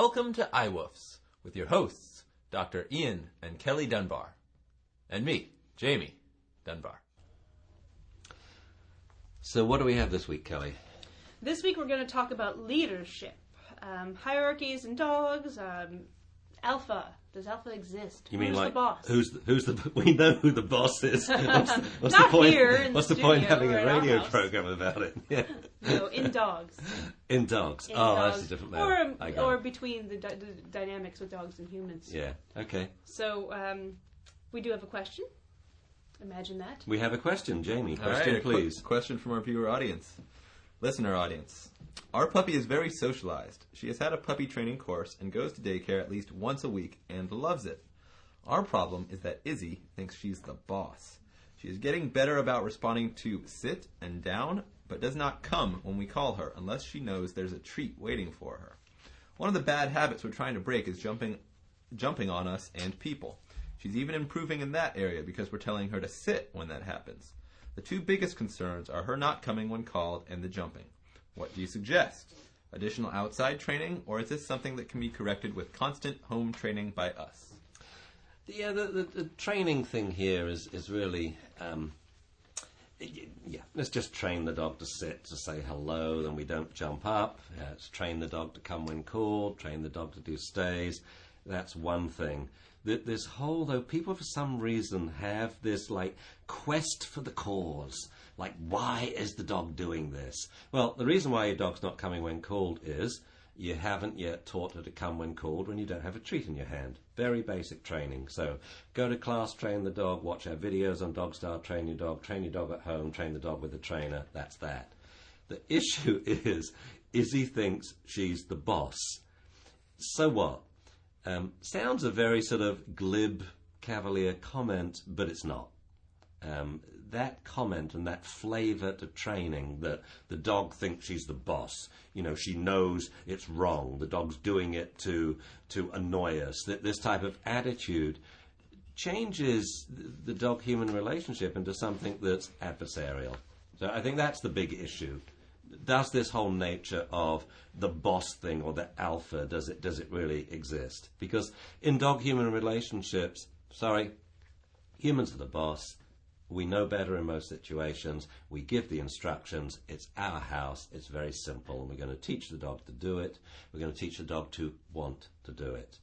Welcome to iWoofs with your hosts, Dr. Ian and Kelly Dunbar. And me, Jamie Dunbar. So, what do we have this week, Kelly? This week we're going to talk about leadership, um, hierarchies and dogs, um, alpha. Does alpha exist? You mean Who's like the boss? who's the, who's the? We know who the boss is. What's, what's Not the point? here in what's the the point studio having or a in our radio house. program about it? Yeah. No, in dogs. In dogs. In oh, dogs. that's a different matter. I Or, got or it. between the, dy- the dynamics with dogs and humans. Yeah. Okay. So um, we do have a question. Imagine that. We have a question, Jamie. All right, Question, a quick please. question from our viewer audience. Listener audience. Our puppy is very socialized. She has had a puppy training course and goes to daycare at least once a week and loves it. Our problem is that Izzy thinks she's the boss. She is getting better about responding to sit and down, but does not come when we call her unless she knows there's a treat waiting for her. One of the bad habits we're trying to break is jumping jumping on us and people. She's even improving in that area because we're telling her to sit when that happens. The two biggest concerns are her not coming when called and the jumping. What do you suggest? Additional outside training, or is this something that can be corrected with constant home training by us? Yeah, the, the, the training thing here is is really. Um, yeah, let's just train the dog to sit, to say hello, then we don't jump up. Uh, let's train the dog to come when called, train the dog to do stays. That's one thing. Th- This whole, though, people for some reason have this like quest for the cause. Like, why is the dog doing this? Well, the reason why your dog's not coming when called is you haven't yet taught her to come when called when you don't have a treat in your hand. Very basic training. So go to class, train the dog, watch our videos on Dog Style, train your dog, train your dog at home, train the dog with a trainer. That's that. The issue is Izzy thinks she's the boss. So what? Um, sounds a very sort of glib, cavalier comment, but it's not um, that comment and that flavour to training that the dog thinks she's the boss. You know, she knows it's wrong. The dog's doing it to to annoy us. That this type of attitude changes the dog-human relationship into something that's adversarial. So I think that's the big issue. Does this whole nature of the boss thing or the alpha does it does it really exist? Because in dog-human relationships, sorry, humans are the boss. We know better in most situations. We give the instructions. It's our house. It's very simple. And we're going to teach the dog to do it. We're going to teach the dog to want to do it.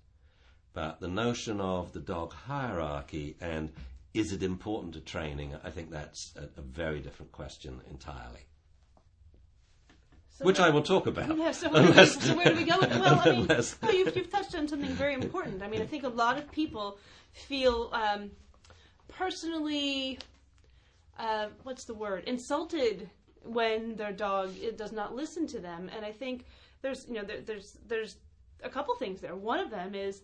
But the notion of the dog hierarchy and is it important to training, I think that's a, a very different question entirely. So Which I will talk about. Yeah, so where, do we, so where do we go with it? Well, I mean, Unless- you've, you've touched on something very important. I mean, I think a lot of people feel um, personally, uh, what's the word, insulted when their dog it does not listen to them. And I think there's, you know, there, there's there's a couple things there. One of them is,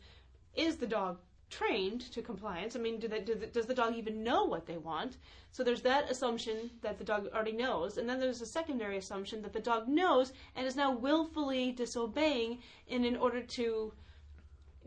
is the dog trained to compliance? I mean, do they, do the, does the dog even know what they want? So there's that assumption that the dog already knows, and then there's a secondary assumption that the dog knows and is now willfully disobeying in in order to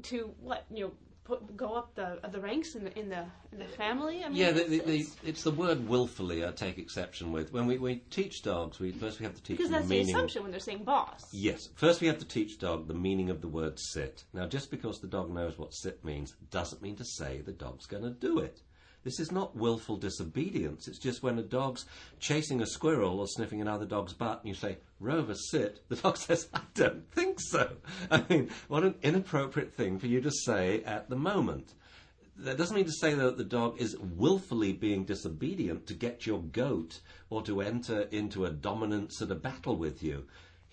to what you know put, go up the the ranks in the in the in the family. I mean, Yeah, the, it's, the, the, it's- it's the word willfully I take exception with. When we, we teach dogs, we first we have to teach because them that's the the meaning. assumption when they're saying boss. Yes. First, we have to teach dog the meaning of the word sit. Now, just because the dog knows what sit means doesn't mean to say the dog's going to do it. This is not willful disobedience. It's just when a dog's chasing a squirrel or sniffing another dog's butt and you say, Rover, sit, the dog says, I don't think so. I mean, what an inappropriate thing for you to say at the moment. That doesn't mean to say that the dog is willfully being disobedient to get your goat or to enter into a dominance sort a battle with you.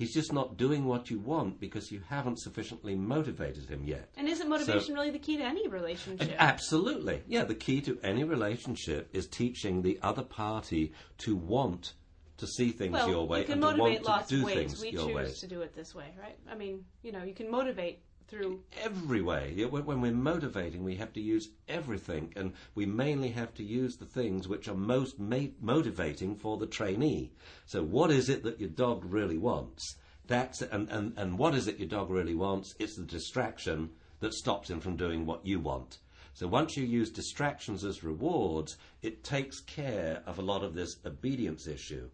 He's just not doing what you want because you haven't sufficiently motivated him yet. And isn't motivation really the key to any relationship? Absolutely. Yeah, the key to any relationship is teaching the other party to want to see things well, your way you can and to motivate want lots to do ways. things We your choose to do it this way, right? I mean, you know, you can motivate through every way. When we're motivating, we have to use everything, and we mainly have to use the things which are most ma- motivating for the trainee. So, what is it that your dog really wants? That's and, and and what is it your dog really wants? It's the distraction that stops him from doing what you want. So once you use distractions as rewards, it takes care of a lot of this obedience issue.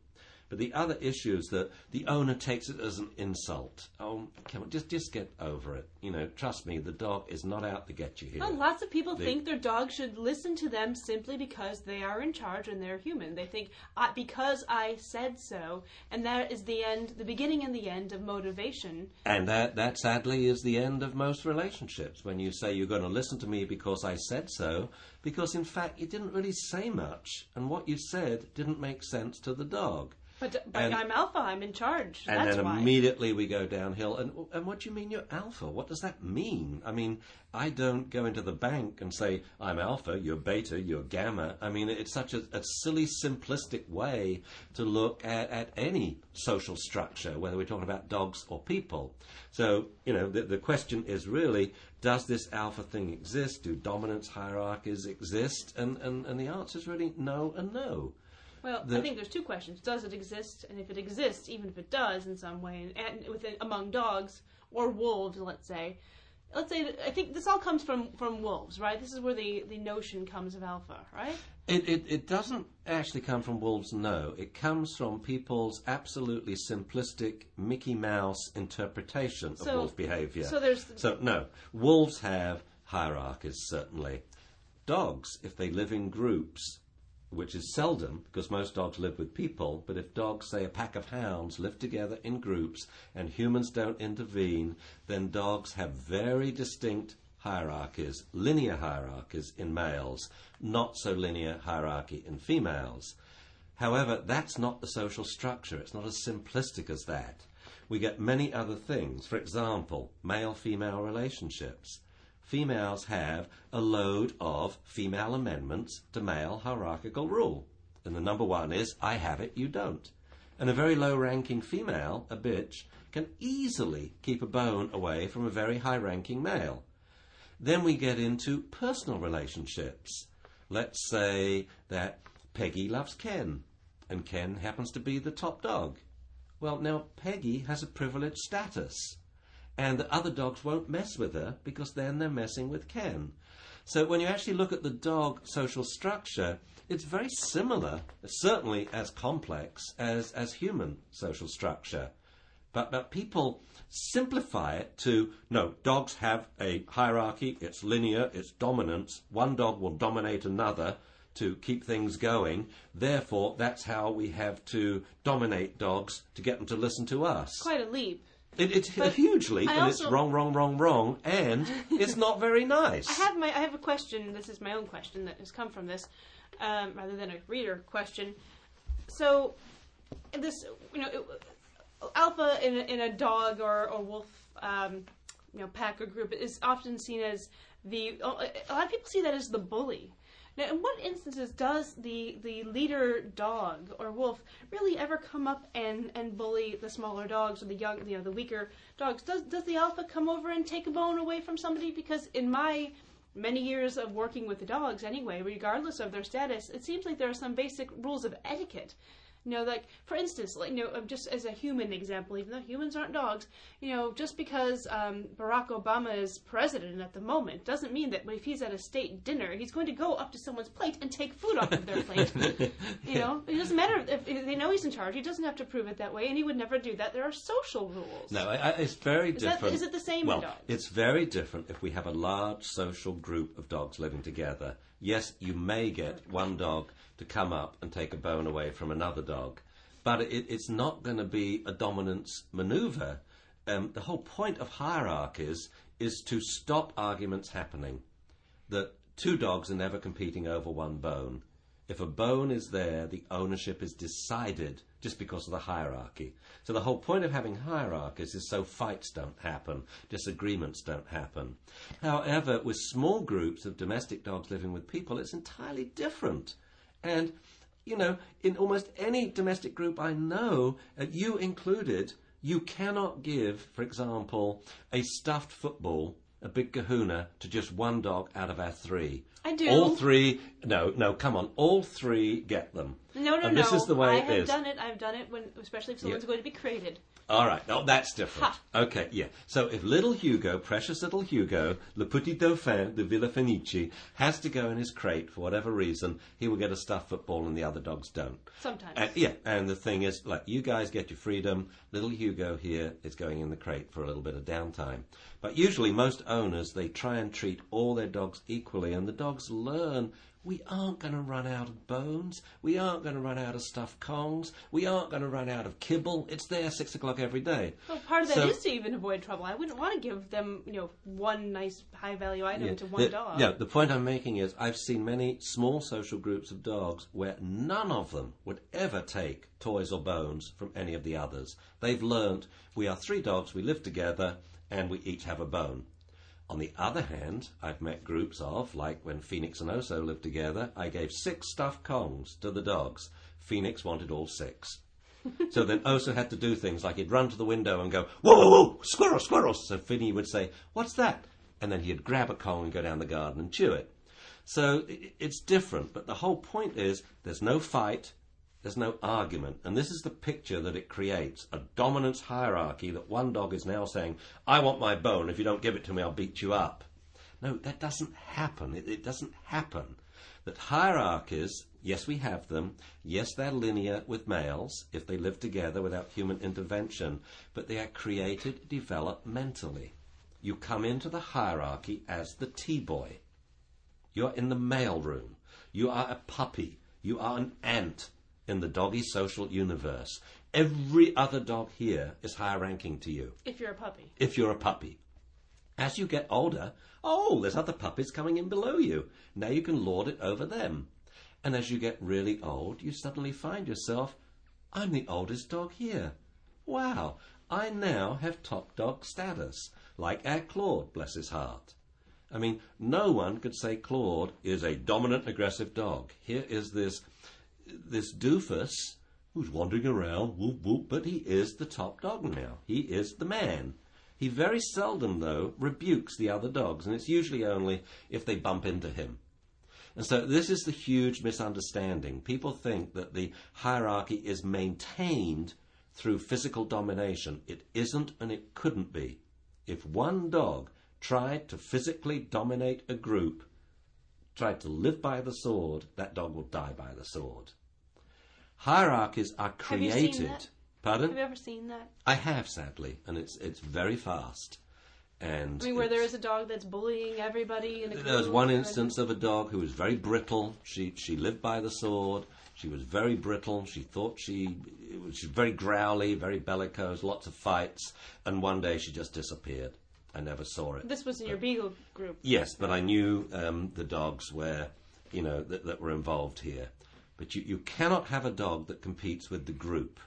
But the other issue is that the owner takes it as an insult. Oh, come on, just just get over it. You know, trust me, the dog is not out to get you here. Well, lots of people They- think their dog should listen to them simply because they are in charge and they're human. They think I, because I said so, and that is the end, the beginning and the end of motivation. And that, that sadly is the end of most relationships when you say you're going to listen to me because I said so, because in fact you didn't really say much, and what you said didn't make sense to the dog. But, but And- I'm alpha. I'm in charge. And That's then why. immediately we go downhill. And, and what do you mean you're alpha? What does that mean? I mean, I don't go into the bank and say, I'm alpha, you're beta, you're gamma. I mean, it's such a, a silly, simplistic way to look at, at any social structure, whether we're talking about dogs or people. So, you know, the, the question is really, does this alpha thing exist? Do dominance hierarchies exist? And, and, and the answer is really no and no. Well, I think there's two questions. Does it exist? And if it exists, even if it does in some way, and, and within among dogs or wolves, let's say, let's say I think this all comes from from wolves, right? This is where the the notion comes of alpha, right? It, it, it doesn't actually come from wolves, no. It comes from people's absolutely simplistic Mickey Mouse interpretation of So- wolf behavior. so there's- So, no. Wolves have hierarchies, certainly. Dogs, if they live in groups, which is seldom because most dogs live with people, but if dogs, say a pack of hounds, live together in groups and humans don't intervene, then dogs have very distinct hierarchies, linear hierarchies in males, not so linear hierarchy in females. However, that's not the social structure. It's not as simplistic as that. We get many other things. For example, male female relationships. Females have a load of female amendments to male hierarchical rule. And the number one is, I have it, you don't. And a very low ranking female, a bitch, can easily keep a bone away from a very high ranking male. Then we get into personal relationships. Let's say that Peggy loves Ken, and Ken happens to be the top dog. Well, now Peggy has a privileged status, and the other dogs won't mess with her because then they're messing with Ken. So when you actually look at the dog social structure, it's very similar, certainly as complex as, as human social structure. But, but people simplify it to no, dogs have a hierarchy, it's linear, it's dominance. One dog will dominate another to keep things going. Therefore, that's how we have to dominate dogs to get them to listen to us. Quite a leap. It, it's But hugely, I and it's wrong, wrong, wrong, wrong, and it's not very nice. I have my I have a question. This is my own question that has come from this, um, rather than a reader question. So, this you know, it, alpha in a, in a dog or or wolf, um, you know, pack or group is often seen as the. A lot of people see that as the bully. Now, in what instances does the, the leader dog or wolf really ever come up and, and bully the smaller dogs or the young, you know, the weaker dogs? Does does the alpha come over and take a bone away from somebody? Because in my many years of working with the dogs, anyway, regardless of their status, it seems like there are some basic rules of etiquette. You know, like for instance, like you know, um, just as a human example, even though humans aren't dogs, you know, just because um, Barack Obama is president at the moment doesn't mean that if he's at a state dinner, he's going to go up to someone's plate and take food off of their plate. you know, it doesn't matter if, they know he's in charge; he doesn't have to prove it that way, and he would never do that. There are social rules. No, I, I, it's very Is different. is it the same in well, dogs? it's very different if we have a large social group of dogs living together. Yes, you may get one dog to come up and take a bone away from another dog, but it, it's not going to be a dominance maneuver. Um, the whole point of hierarchies is to stop arguments happening. That two dogs are never competing over one bone. If a bone is there, the ownership is decided just because of the hierarchy. So the whole point of having hierarchies is so fights don't happen, disagreements don't happen. However, with small groups of domestic dogs living with people, it's entirely different. And, you know, in almost any domestic group I know, uh, you included, you cannot give, for example, a stuffed football, a big kahuna, to just one dog out of our three. I do. All three, no, no, come on, all three get them. No, no, and no. this is the way I it have is. done it. I've done it when, especially if someone's Yeah. going to be created. All right, no, that's different. Ha. Okay, yeah. So if little Hugo, precious little Hugo, Le Petit Dauphin de Villa Fenici, has to go in his crate for whatever reason, he will get a stuffed football and the other dogs don't. Sometimes. And, yeah, and the thing is, like, you guys get your freedom. Little Hugo here is going in the crate for a little bit of downtime. But usually, most owners, they try and treat all their dogs equally, and the dogs learn we aren't going to run out of bones. We aren't going to run out of stuffed kongs. We aren't going to run out of kibble. It's there six o'clock every day. Well, part of that is So- to even avoid trouble. I wouldn't want to give them, you know, one nice high value item to one the, dog. Yeah, the point I'm making is I've seen many small social groups of dogs where none of them would ever take toys or bones from any of the others. They've learnt we are three dogs, we live together, and we each have a bone. On the other hand, I've met groups of, like when Phoenix and Oso lived together, I gave six stuffed kongs to the dogs. Phoenix wanted all six. So then Oso had to do things like he'd run to the window and go, whoa, whoa, whoa, squirrel, squirrel. So Finny would say, what's that? And then he'd grab a Kong and go down the garden and chew it. So it's different, but the whole point is there's no fight, there's no argument. And this is the picture that it creates a dominance hierarchy that one dog is now saying, I want my bone. If you don't give it to me, I'll beat you up. No, that doesn't happen. It, it doesn't happen. That hierarchies, yes, we have them. Yes, they're linear with males if they live together without human intervention, but they are created developmentally. You come into the hierarchy as the T boy. You're in the male room. You are a puppy. You are an ant in the doggy social universe. Every other dog here is higher ranking to you If you're a puppy. if you're a puppy. As you get older, oh, there's other puppies coming in below you. Now you can lord it over them. And as you get really old, you suddenly find yourself, I'm the oldest dog here. Wow, I now have top dog status, like our Claude, bless his heart. I mean, no one could say Claude is a dominant, aggressive dog. Here is this this doofus who's wandering around, whoop whoop, but he is the top dog now. He is the man. He very seldom, though, rebukes the other dogs, and it's usually only if they bump into him. And so this is the huge misunderstanding. People think that the hierarchy is maintained through physical domination. It isn't and it couldn't be. If one dog tried to physically dominate a group, tried to live by the sword, that dog will die by the sword. Hierarchies are Have you seen created. that? Pardon? Have you ever seen that? I have, sadly, and it's it's very fast. And I mean, where there is a dog that's bullying everybody in a there was one instance of a dog who was very brittle. She she lived by the sword. She was very brittle. She thought she she was very growly, very bellicose, lots of fights. And one day she just disappeared. I never saw it. This was in your beagle group. Yes, but I knew um, the dogs were, you know, that, that were involved here. But you, you cannot have a dog that competes with the group.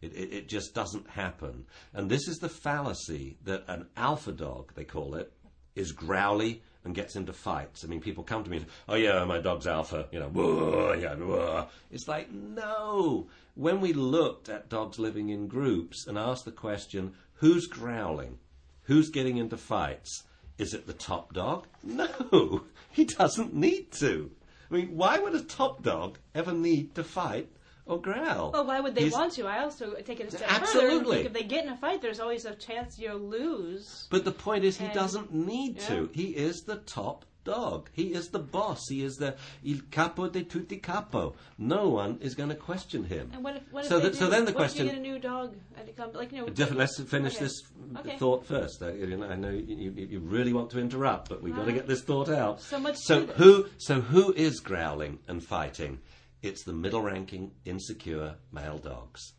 It, it, it just doesn't happen. And this is the fallacy that an alpha dog, they call it, is growly and gets into fights. I mean, people come to me and say, oh, yeah, my dog's alpha, you know, "Whoa, yeah, whoa." it's like, no. When we looked at dogs living in groups and asked the question, who's growling? Who's getting into fights? Is it the top dog? No, he doesn't need to. I mean, why would a top dog ever need to fight or growl? Well, why would they He's- want to? I also take it a step further. and Absolutely. If they get in a fight, there's always a chance you'll lose. But the point is, he And- doesn't need to. He is the top dog. He is the boss. He is the il capo de tutti capo. No one is going to question him. And what if, what if So th- so then the what if you question- get a new dog and it comes like you know? Different, let's finish Okay. this Okay. thought first. Uh, you know, I know you, you, you really want to interrupt, but we've got to get this thought out. So much So who? So who is growling and fighting? It's the middle-ranking, insecure male dogs.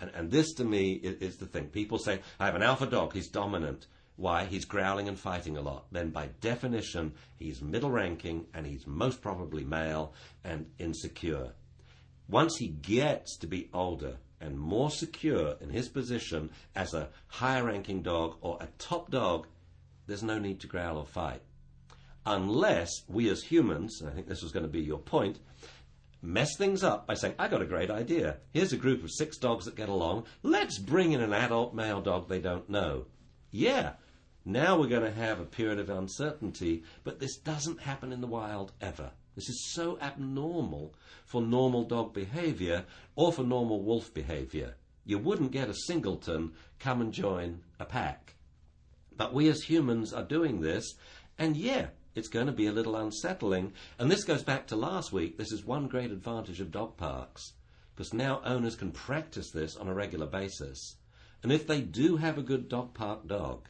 And, and this, to me, is, is the thing. People say, I have an alpha dog, he's dominant. Why? He's growling and fighting a lot. Then, by definition, he's middle ranking and he's most probably male and insecure. Once he gets to be older and more secure in his position as a higher ranking dog or a top dog, there's no need to growl or fight. Unless we as humans, and I think this was going to be your point, mess things up by saying, I got a great idea. Here's a group of six dogs that get along. Let's bring in an adult male dog they don't know. Yeah, now we're going to have a period of uncertainty, but this doesn't happen in the wild ever. This is so abnormal for normal dog behavior or for normal wolf behavior. You wouldn't get a singleton come and join a pack. But we as humans are doing this, and yeah, it's going to be a little unsettling. And this goes back to last week. This is one great advantage of dog parks, because now owners can practice this on a regular basis. And if they do have a good dog park dog,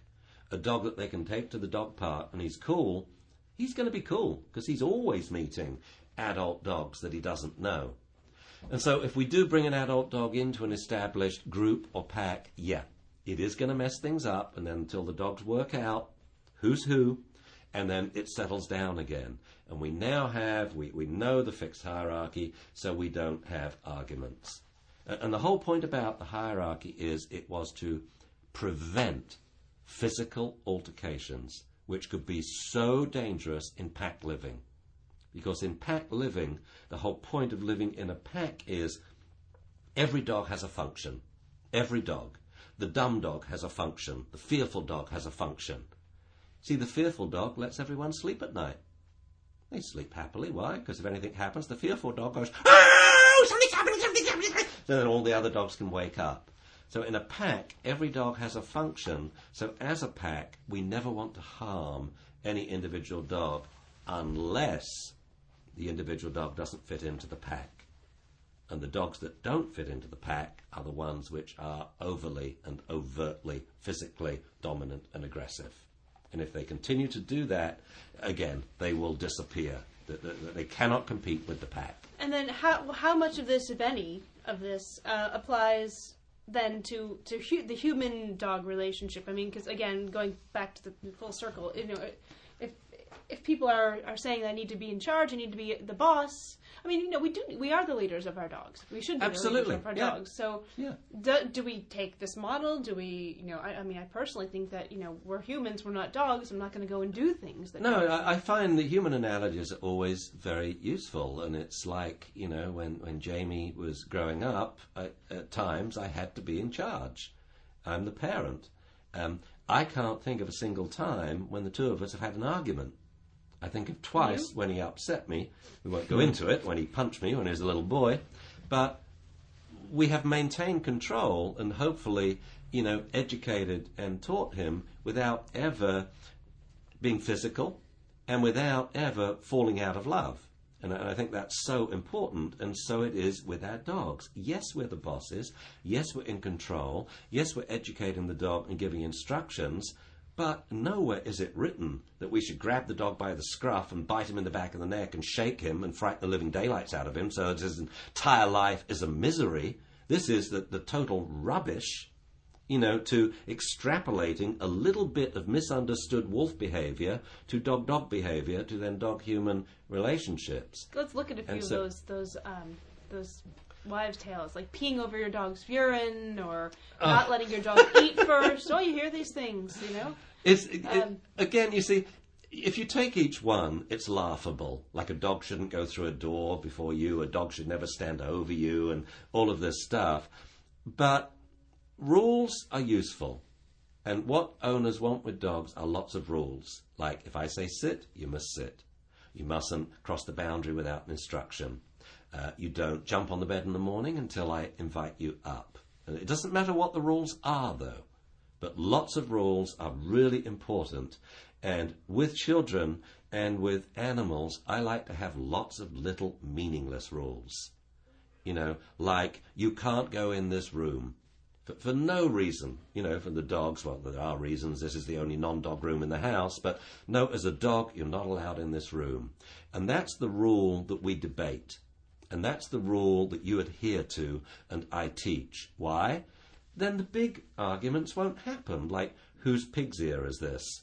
a dog that they can take to the dog park and he's cool, he's going to be cool because he's always meeting adult dogs that he doesn't know. And so if we do bring an adult dog into an established group or pack, yeah, it is going to mess things up and then until the dogs work out who's who and then it settles down again. And we now have, we, we know the fixed hierarchy, so we don't have arguments. And the whole point about the hierarchy is it was to prevent physical altercations, which could be so dangerous in pack living. Because in pack living, the whole point of living in a pack is every dog has a function. Every dog. The dumb dog has a function. The fearful dog has a function. See, the fearful dog lets everyone sleep at night. They sleep happily. Why? Because if anything happens, the fearful dog goes, Oh, something's happening, something's happening. Then all the other dogs can wake up. So in a pack, every dog has a function. So as a pack, we never want to harm any individual dog unless the individual dog doesn't fit into the pack. And the dogs that don't fit into the pack are the ones which are overly and overtly physically dominant and aggressive. And if they continue to do that, again, they will disappear. They cannot compete with the pack. And then, how how much of this, if any, of this uh, applies then to to hu- the human dog relationship? I mean, because again, going back to the full circle, you know, if people are, are saying I need to be in charge, I need to be the boss. I mean, you know, we do we are the leaders of our dogs. We should be Absolutely. the leaders of our Yeah. dogs. So, Yeah. do, do we take this model? Do we, you know, I, I mean, I personally think that you know we're humans, we're not dogs. I'm not going to go and do things that. No, I, I find the human analogies are always very useful, and it's like you know when when Jamie was growing up, I, at times I had to be in charge. I'm the parent. Um, I can't think of a single time when the two of us have had an argument. I think of twice when he upset me. We won't go into it. When he punched me when he was a little boy, but we have maintained control and hopefully, you know, educated and taught him without ever being physical and without ever falling out of love. And I I think that's so important, and so it is with our dogs. Yes, we're the bosses. Yes, we're in control. Yes, we're educating the dog and giving instructions. But nowhere is it written that we should grab the dog by the scruff and bite him in the back of the neck and shake him and frighten the living daylights out of him so that his entire life is a misery. This is the, the total rubbish you know, to extrapolating a little bit of misunderstood wolf behavior to dog dog behavior to then dog human relationships. Let's look at a few And of so- those those um, those wives' tales, like peeing over your dog's urine or not letting your dog eat first. Oh, you hear these things, you know? It's, it, Um, again, you see, if you take each one, it's laughable. Like a dog shouldn't go through a door before you, a dog should never stand over you, and all of this stuff. But rules are useful. And what owners want with dogs are lots of rules. Like if I say sit, you must sit. You mustn't cross the boundary without an instruction. Uh, you don't jump on the bed in the morning until I invite you up. And it doesn't matter what the rules are, though. But lots of rules are really important. And with children and with animals, I like to have lots of little meaningless rules. You know, like you can't go in this room for, for no reason. You know, for the dogs, well, there are reasons. This is the only non dog room in the house. But no, as a dog, you're not allowed in this room. And that's the rule that we debate. And that's the rule that you adhere to and I teach. Why? Then the big arguments won't happen, like whose pig's ear is this?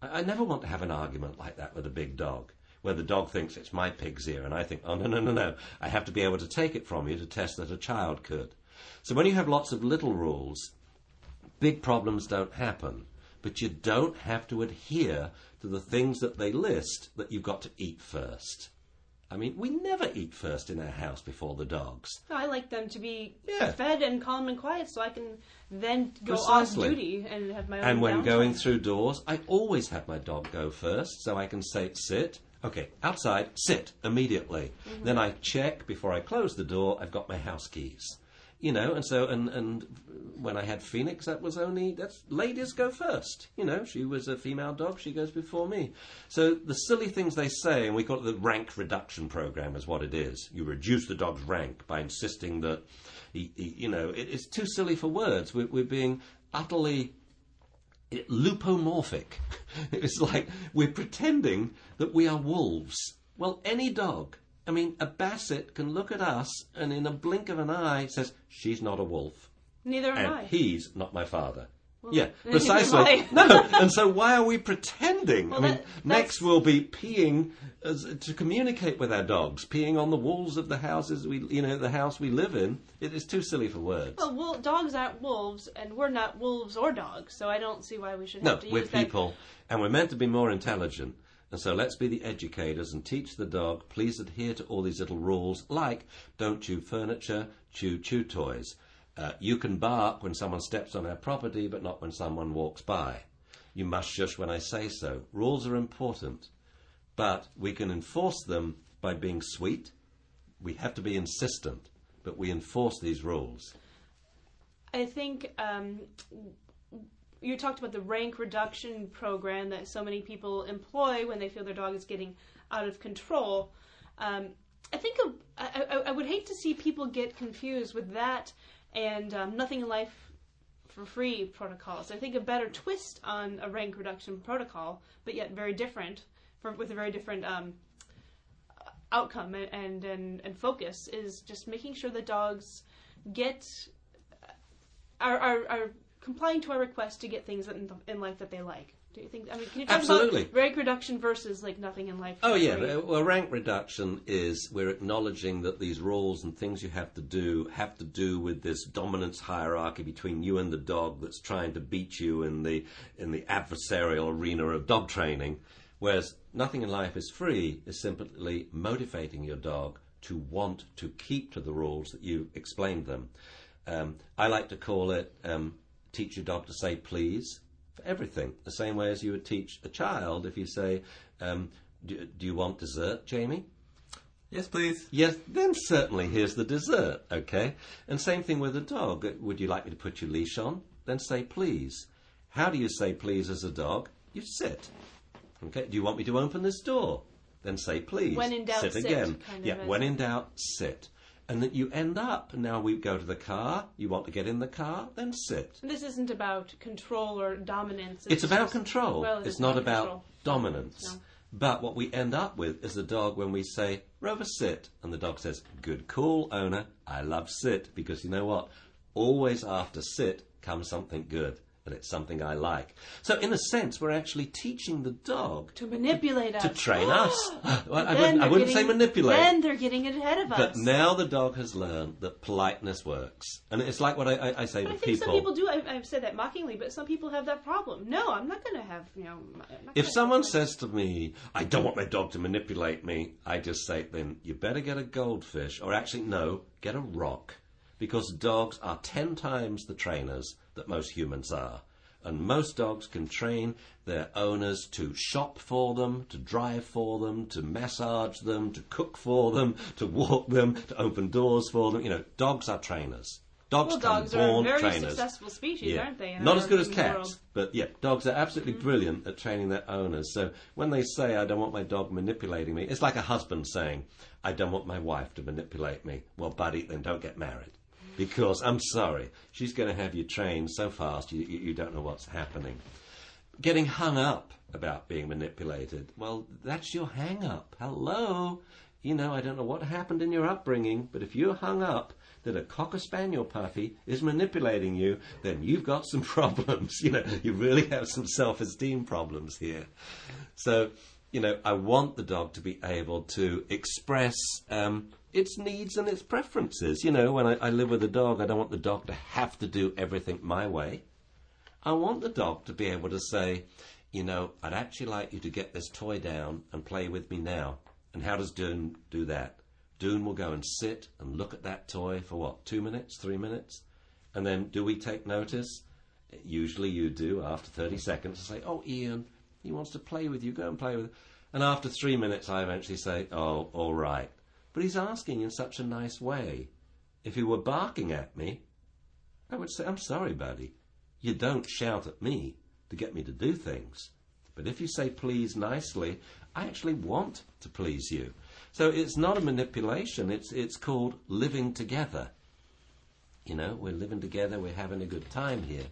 I, I never want to have an argument like that with a big dog, where the dog thinks it's my pig's ear, and I think, oh, no, no, no, no. I have to be able to take it from you to test that a child could. So when you have lots of little rules, big problems don't happen. But you don't have to adhere to the things that they list that you've got to eat first. I mean, we never eat first in our house before the dogs. I like them to be Yeah. fed and calm and quiet, so I can then go Precisely. off duty and have my own. And when downtime. going through doors, I always have my dog go first, so I can say, sit. Okay, outside, sit immediately. Mm-hmm. Then I check before I close the door, I've got my house keys. You know, and so and and when I had Phoenix, that was only that's ladies go first. You know, she was a female dog; she goes before me. So the silly things they say, and we call it the rank reduction program, is what it is. You reduce the dog's rank by insisting that, he, he, you know, it, it's too silly for words. We're, we're being utterly lupomorphic. it's like we're pretending that we are wolves. Well, any dog, I mean, a basset can look at us and in a blink of an eye says, she's not a wolf. Neither am And I. he's not my father. yeah, precisely. No, and so why are we pretending? Well, I mean, that- next we'll be peeing as, to communicate with our dogs, peeing on the walls of the houses we, you know, the house we live in. It is too silly for words. Well, wol- dogs aren't wolves, and we're not wolves or dogs, so I don't see why we should No, have to we're use that. people, and we're meant to be more intelligent. And so let's be the educators and teach the dog, please adhere to all these little rules, like don't chew furniture, chew chew toys. Uh, you can bark when someone steps on our property, but not when someone walks by. You must shush when I say so. Rules are important, but we can enforce them by being sweet. We have to be insistent, but we enforce these rules. I think um, you talked about the rank reduction program that so many people employ when they feel their dog is getting out of control. Um, I think a, I, I, would hate to see people get confused with that and um, nothing in life for free protocols. I think a better twist on a rank reduction protocol, but yet very different, for, with a very different um, outcome and, and, and, focus, is just making sure that dogs get are, are, are complying to our request to get things in, in life that they like. Do you think? I mean, can you talk Absolutely. about rank reduction versus like nothing in life? Oh yeah, free? uh, well, rank reduction is we're acknowledging that these rules and things you have to do have to do with this dominance hierarchy between you and the dog that's trying to beat you in the in the adversarial arena of dog training. Whereas nothing in life is free is simply motivating your dog to want to keep to the rules that you explained them. Um, I like to call it um, teach your dog to say please for everything, the same way as you would teach a child if you say, um, do, do you want dessert, Jamie? Yes, please. Yes, then certainly here's the dessert, okay? And same thing with a dog. Would you like me to put your leash on? Then say please. How do you say please as a dog? You sit. Okay, do you want me to open this door? Then say please. When in doubt, sit sit, again. kind of yeah, when in doubt, sit. And that you end up, now we go to the car, you want to get in the car, then sit. This isn't about control or dominance. It's about just- control. Well, it it's not about about control. dominance. No. But what we end up with is the dog when we say, Rover, sit. And the dog says, Good call, owner. I love sit. Because you know what? Always after sit comes something good. And it's something I like. So, in a sense, we're actually teaching the dog to manipulate us. to train ah! us. well, I wouldn't, I wouldn't say manipulate. Then they're getting ahead of us. But now the dog has learned that politeness works. And it's like what I, I, I say But I think people. some people do. I've, I've said that mockingly, but some people have that problem. No, I'm not going to have you know. If someone says to me, I don't want my dog to manipulate me, I just say, then you better get a goldfish, or actually, no, get a rock. Because dogs are ten times the trainers that most humans are. And most dogs can train their owners to shop for them, to drive for them, to massage them, to cook for them, to walk them, to open doors for them. You know, dogs are trainers. Dogs well, dogs are a very trainers. successful species, aren't they? in Not as good as cats, world? but yeah, dogs are absolutely mm-hmm. brilliant at training their owners. So when they say, I don't want my dog manipulating me, it's like a husband saying, I don't want my wife to manipulate me. Well, buddy, then don't get married. Because I'm sorry, she's going to have you trained so fast you, you, don't know what's happening. Getting hung up about being manipulated, well, that's your hang up. Hello? You know, I don't know what happened in your upbringing, but if you're hung up that a cocker spaniel puppy is manipulating you, then you've got some problems. You know, you really have some self esteem problems here. So, you know, I want the dog to be able to express um, its needs and its preferences. You know, when I, I live with a dog, I don't want the dog to have to do everything my way. I want the dog to be able to say, you know, I'd actually like you to get this toy down and play with me now. And how does Dune do that? Dune will go and sit and look at that toy for what, two minutes, three minutes? And then do we take notice? Usually you do after 30 seconds. Say, oh, Ian, he wants to play with you, go and play with him. And after three minutes, I eventually say, oh, all right. But he's asking in such a nice way. If he were barking at me, I would say, I'm sorry, buddy. You don't shout at me to get me to do things. But if you say please nicely, I actually want to please you. So it's not a manipulation, it's, it's called living together. You know, we're living together, we're having a good time here.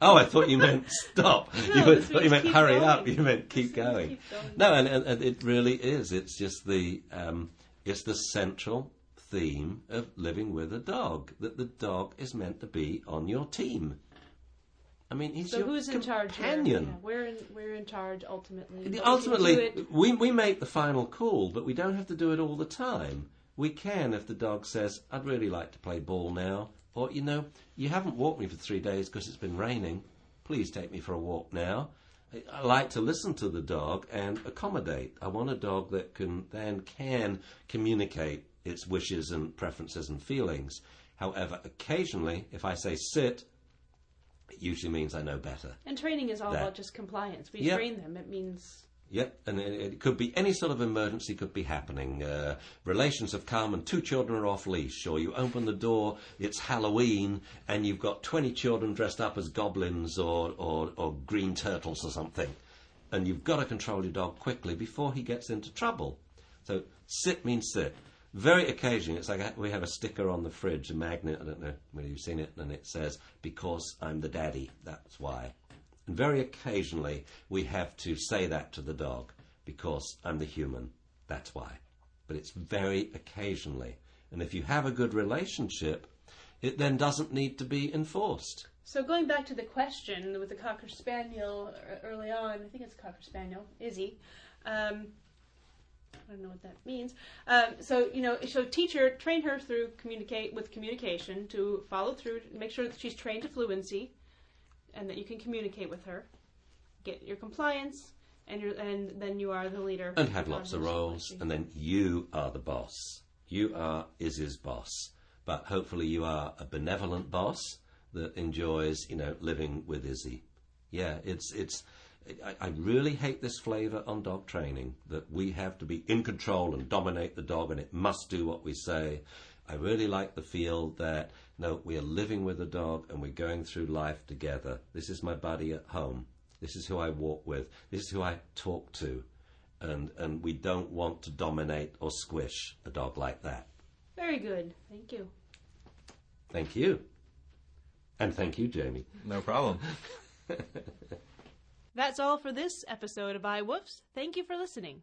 Oh, I thought you meant stop. No, you thought you meant hurry going. up. You meant keep going. keep going. No, and, and, it really is. It's just the um, it's the central theme of living with a dog. That the dog is meant to be on your team. I mean, he's So your who's in charge? companion. Yeah, we're in we're in charge ultimately. We Ultimately, we, we make the final call, but we don't have to do it all the time. We can if the dog says, I'd really like to play ball now. Or, you know, you haven't walked me for three days because it's been raining. Please take me for a walk now. I- like to listen to the dog and accommodate. I want a dog that can then can communicate its wishes and preferences and feelings. However, occasionally, if I say sit, it usually means I know better. and training is all that. about just compliance. We Yep. train them. It means Yep, and it, could be any sort of emergency could be happening. Uh, relations have come and two children are off leash, or you open the door, it's Halloween, and you've got 20 children dressed up as goblins or, or, or green turtles or something. And you've got to control your dog quickly before he gets into trouble. So sit means sit. Very occasionally, it's like we have a sticker on the fridge, a magnet, I don't know whether you've seen it, and it says, Because I'm the daddy, that's why. And very occasionally, we have to say that to the dog because I'm the human. That's why. But it's very occasionally. And if you have a good relationship, it then doesn't need to be enforced. so. Going back to the question with the cocker spaniel uh, early on, I think it's cocker spaniel, Izzy. Um, I don't know what that means. Um, so you know, so teacher train her through communicate with communication to follow through, make sure that she's trained to fluency, and that you can communicate with her, get your compliance, and you and then you are the leader. And have lots of um, roles, and then you are the boss. You are Izzy's boss. But hopefully, you are a benevolent boss that enjoys, you know, living with Izzy. Yeah, it's it's. I, I really hate this flavour on dog training that we have to be in control and dominate the dog, and it must do what we say. I really like the feel that no, we are living with a dog and we're going through life together. This is my buddy at home. This is who I walk with. This is who I talk to, and and we don't want to dominate or squish a dog like that. Very good. Thank you. Thank you, and thank you, Jamie. No problem. That's all for this episode of I iWoofs. Thank you for listening.